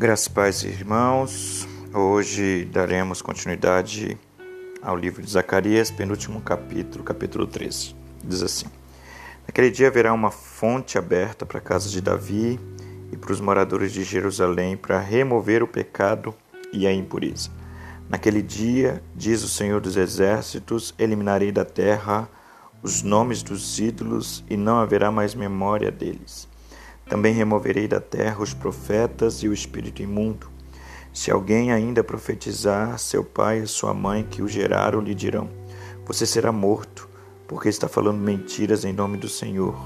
Graças pais irmãos, hoje daremos continuidade ao livro de Zacarias, penúltimo capítulo, capítulo 13. Diz assim: Naquele dia haverá uma fonte aberta para a casa de Davi e para os moradores de Jerusalém para remover o pecado e a impureza. Naquele dia, diz o Senhor dos Exércitos, eliminarei da terra os nomes dos ídolos e não haverá mais memória deles. Também removerei da terra os profetas e o espírito imundo. Se alguém ainda profetizar, seu pai e sua mãe que o geraram lhe dirão: Você será morto, porque está falando mentiras em nome do Senhor.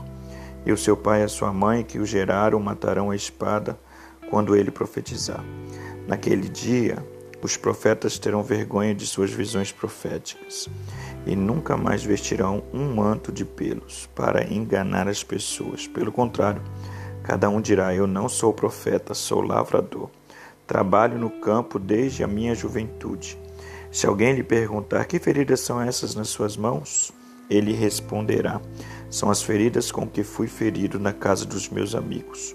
E o seu pai e a sua mãe que o geraram matarão a espada quando ele profetizar. Naquele dia, os profetas terão vergonha de suas visões proféticas e nunca mais vestirão um manto de pelos para enganar as pessoas. Pelo contrário, Cada um dirá: Eu não sou profeta, sou lavrador. Trabalho no campo desde a minha juventude. Se alguém lhe perguntar: Que feridas são essas nas suas mãos? Ele responderá: São as feridas com que fui ferido na casa dos meus amigos.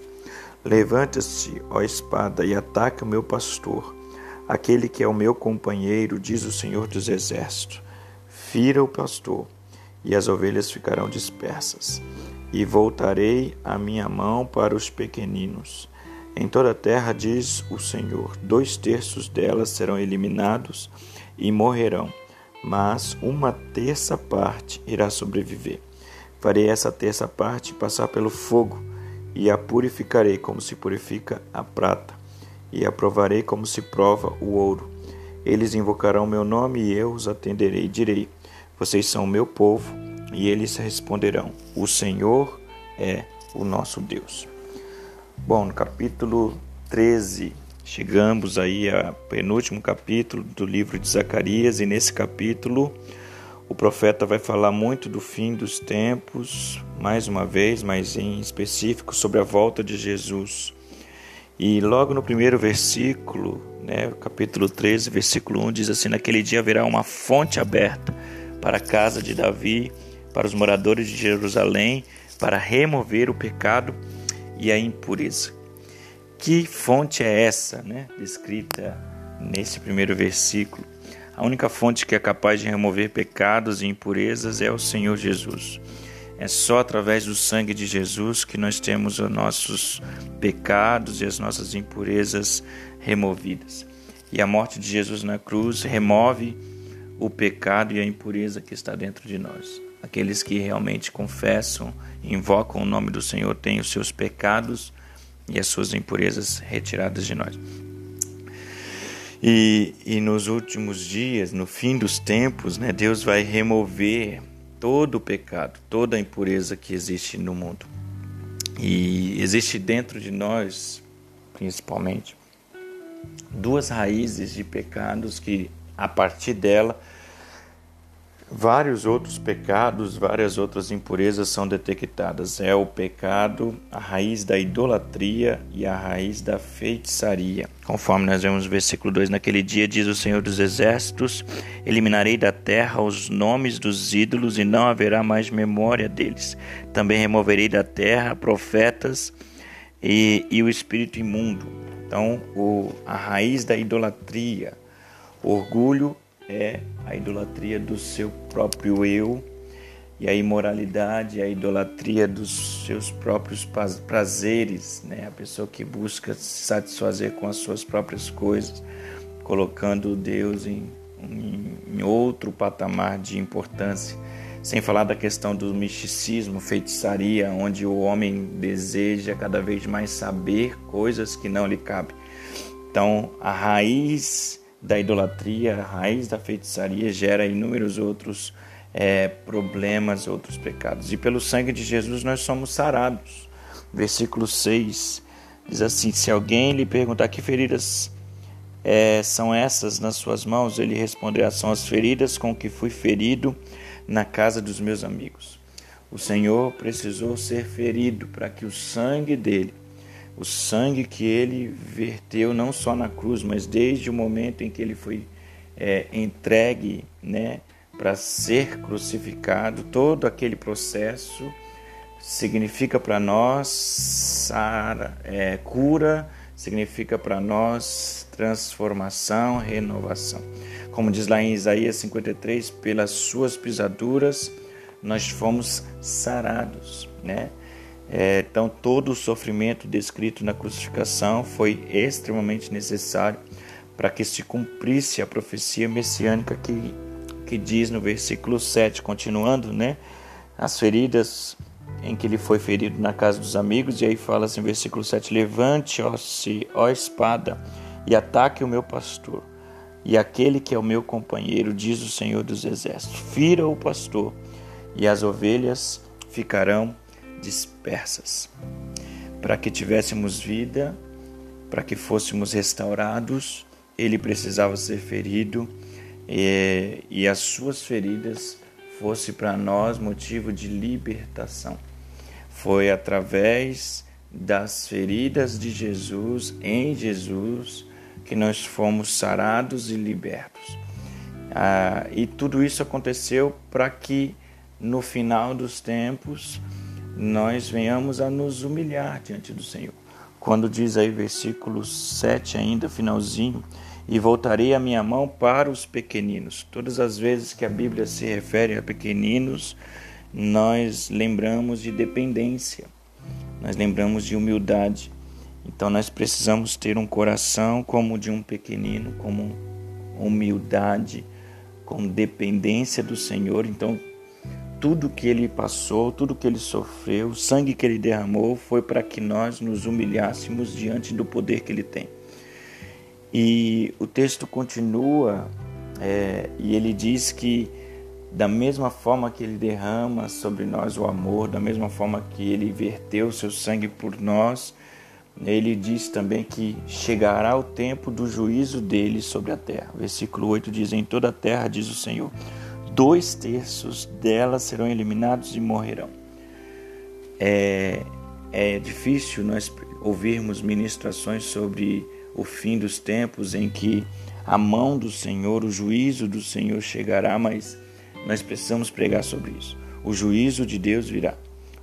Levanta-se, ó espada, e ataque o meu pastor, aquele que é o meu companheiro, diz o Senhor dos Exércitos. Fira o pastor, e as ovelhas ficarão dispersas e voltarei a minha mão para os pequeninos. Em toda a terra, diz o Senhor, dois terços delas serão eliminados e morrerão, mas uma terça parte irá sobreviver. Farei essa terça parte passar pelo fogo e a purificarei como se purifica a prata, e a provarei como se prova o ouro. Eles invocarão meu nome e eu os atenderei. Direi: Vocês são meu povo e eles responderão: O Senhor é o nosso Deus. Bom, no capítulo 13, chegamos aí ao penúltimo capítulo do livro de Zacarias, e nesse capítulo o profeta vai falar muito do fim dos tempos, mais uma vez, mas em específico sobre a volta de Jesus. E logo no primeiro versículo, né, capítulo 13, versículo 1, diz assim: Naquele dia haverá uma fonte aberta para a casa de Davi para os moradores de Jerusalém para remover o pecado e a impureza. Que fonte é essa, né? Descrita nesse primeiro versículo. A única fonte que é capaz de remover pecados e impurezas é o Senhor Jesus. É só através do sangue de Jesus que nós temos os nossos pecados e as nossas impurezas removidas. E a morte de Jesus na cruz remove o pecado e a impureza que está dentro de nós. Aqueles que realmente confessam invocam o nome do Senhor têm os seus pecados e as suas impurezas retiradas de nós. E, e nos últimos dias, no fim dos tempos, né, Deus vai remover todo o pecado, toda a impureza que existe no mundo. E existe dentro de nós, principalmente, duas raízes de pecados que, a partir dela, Vários outros pecados, várias outras impurezas são detectadas. É o pecado, a raiz da idolatria e a raiz da feitiçaria. Conforme nós vemos no versículo 2: Naquele dia, diz o Senhor dos Exércitos: Eliminarei da terra os nomes dos ídolos e não haverá mais memória deles. Também removerei da terra profetas e, e o espírito imundo. Então, o, a raiz da idolatria, orgulho é a idolatria do seu próprio eu e a imoralidade, a idolatria dos seus próprios prazeres, né? A pessoa que busca se satisfazer com as suas próprias coisas, colocando Deus em, em, em outro patamar de importância. Sem falar da questão do misticismo, feitiçaria, onde o homem deseja cada vez mais saber coisas que não lhe cabem. Então, a raiz da idolatria, a raiz da feitiçaria gera inúmeros outros é, problemas, outros pecados. E pelo sangue de Jesus nós somos sarados. Versículo 6 diz assim: Se alguém lhe perguntar que feridas é, são essas nas suas mãos, ele responderá: São as feridas com que fui ferido na casa dos meus amigos. O Senhor precisou ser ferido para que o sangue dele o sangue que ele verteu não só na cruz, mas desde o momento em que ele foi é, entregue né, para ser crucificado, todo aquele processo significa para nós sara, é, cura, significa para nós transformação, renovação. Como diz lá em Isaías 53, pelas suas pisaduras nós fomos sarados, né? É, então todo o sofrimento descrito na crucificação foi extremamente necessário para que se cumprisse a profecia messiânica que, que diz no versículo 7, continuando, né? As feridas em que ele foi ferido na casa dos amigos, e aí fala assim, versículo 7: Levante, ó, se, ó espada, e ataque o meu pastor, e aquele que é o meu companheiro, diz o Senhor dos Exércitos: Fira o pastor, e as ovelhas ficarão dispersas. Para que tivéssemos vida, para que fôssemos restaurados, ele precisava ser ferido, e, e as suas feridas fosse para nós motivo de libertação. Foi através das feridas de Jesus, em Jesus, que nós fomos sarados e libertos. Ah, e tudo isso aconteceu para que no final dos tempos nós venhamos a nos humilhar diante do Senhor. Quando diz aí versículo 7 ainda, finalzinho, e voltarei a minha mão para os pequeninos. Todas as vezes que a Bíblia se refere a pequeninos, nós lembramos de dependência, nós lembramos de humildade. Então nós precisamos ter um coração como de um pequenino, como humildade, com dependência do Senhor. Então tudo que ele passou, tudo que ele sofreu, o sangue que ele derramou foi para que nós nos humilhássemos diante do poder que ele tem. E o texto continua é, e ele diz que da mesma forma que ele derrama sobre nós o amor, da mesma forma que ele verteu seu sangue por nós, ele diz também que chegará o tempo do juízo dele sobre a terra. Versículo 8 diz: Em toda a terra, diz o Senhor, dois terços delas serão eliminados e morrerão. É, é difícil nós ouvirmos ministrações sobre o fim dos tempos em que a mão do Senhor, o juízo do Senhor chegará, mas nós precisamos pregar sobre isso. O juízo de Deus virá.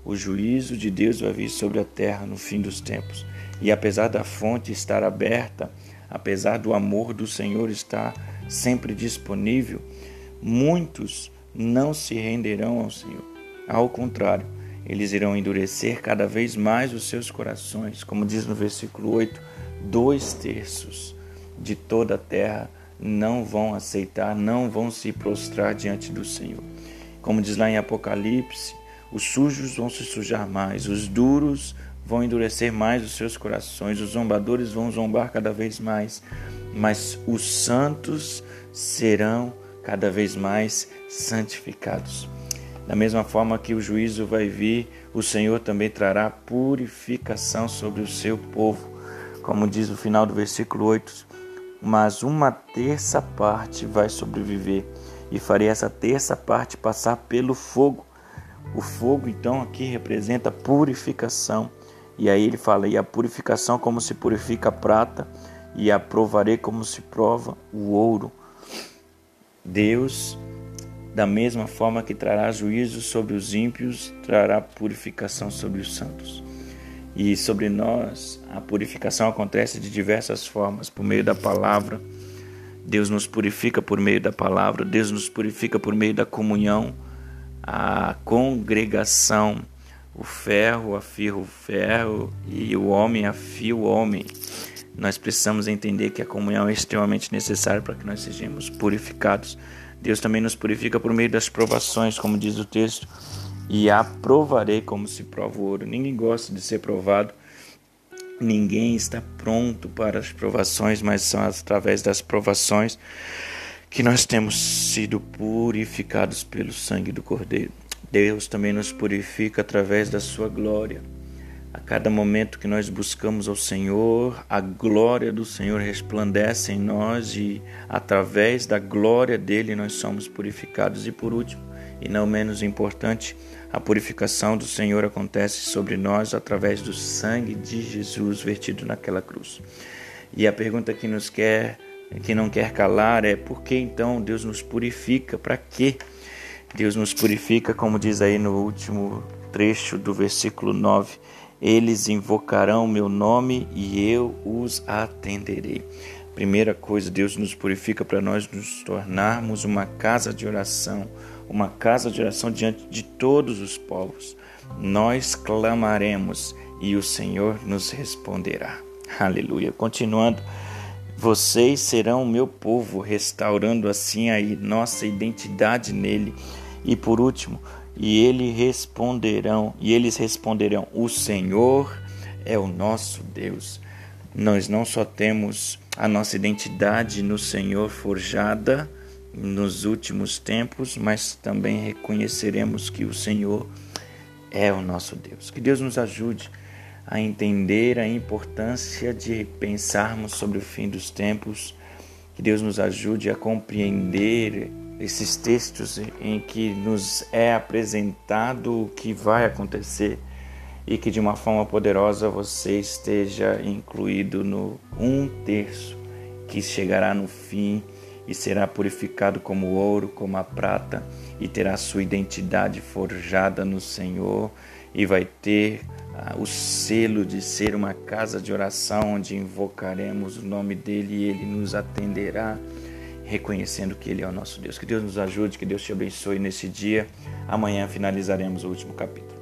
O juízo de Deus vai vir sobre a terra no fim dos tempos. E apesar da fonte estar aberta, apesar do amor do Senhor estar sempre disponível, muitos não se renderão ao Senhor. Ao contrário, eles irão endurecer cada vez mais os seus corações, como diz no versículo 8: dois terços de toda a terra não vão aceitar, não vão se prostrar diante do Senhor. Como diz lá em Apocalipse, os sujos vão se sujar mais, os duros vão endurecer mais os seus corações, os zombadores vão zombar cada vez mais, mas os santos serão cada vez mais santificados. Da mesma forma que o juízo vai vir, o Senhor também trará purificação sobre o seu povo. Como diz o final do versículo 8: mas uma terça parte vai sobreviver e farei essa terça parte passar pelo fogo. O fogo, então, aqui representa purificação. E aí ele fala: e a purificação, como se purifica a prata, e a provarei como se prova o ouro. Deus, da mesma forma que trará juízo sobre os ímpios, trará purificação sobre os santos. E sobre nós, a purificação acontece de diversas formas, por meio da palavra. Deus nos purifica por meio da palavra, Deus nos purifica por meio da comunhão, a congregação, o ferro afia o ferro e o homem afia o homem. Nós precisamos entender que a comunhão é extremamente necessária para que nós sejamos purificados. Deus também nos purifica por meio das provações, como diz o texto e aprovarei como se prova o ouro. Ninguém gosta de ser provado, ninguém está pronto para as provações, mas são através das provações que nós temos sido purificados pelo sangue do Cordeiro. Deus também nos purifica através da sua glória. A cada momento que nós buscamos ao Senhor, a glória do Senhor resplandece em nós e através da glória dele nós somos purificados. E por último, e não menos importante, a purificação do Senhor acontece sobre nós através do sangue de Jesus vertido naquela cruz. E a pergunta que nos quer, que não quer calar é por que então Deus nos purifica? Para quê? Deus nos purifica, como diz aí no último trecho do versículo 9. Eles invocarão meu nome e eu os atenderei. Primeira coisa, Deus nos purifica para nós nos tornarmos uma casa de oração, uma casa de oração diante de todos os povos. Nós clamaremos e o Senhor nos responderá. Aleluia. Continuando, vocês serão o meu povo, restaurando assim a nossa identidade nele. E por último, e eles responderão, e eles responderão: O Senhor é o nosso Deus. Nós não só temos a nossa identidade no Senhor forjada nos últimos tempos, mas também reconheceremos que o Senhor é o nosso Deus. Que Deus nos ajude a entender a importância de pensarmos sobre o fim dos tempos. Que Deus nos ajude a compreender esses textos em que nos é apresentado o que vai acontecer e que de uma forma poderosa você esteja incluído no um terço que chegará no fim e será purificado como ouro, como a prata, e terá sua identidade forjada no Senhor e vai ter ah, o selo de ser uma casa de oração onde invocaremos o nome dele e ele nos atenderá, reconhecendo que ele é o nosso Deus. Que Deus nos ajude, que Deus te abençoe nesse dia. Amanhã finalizaremos o último capítulo.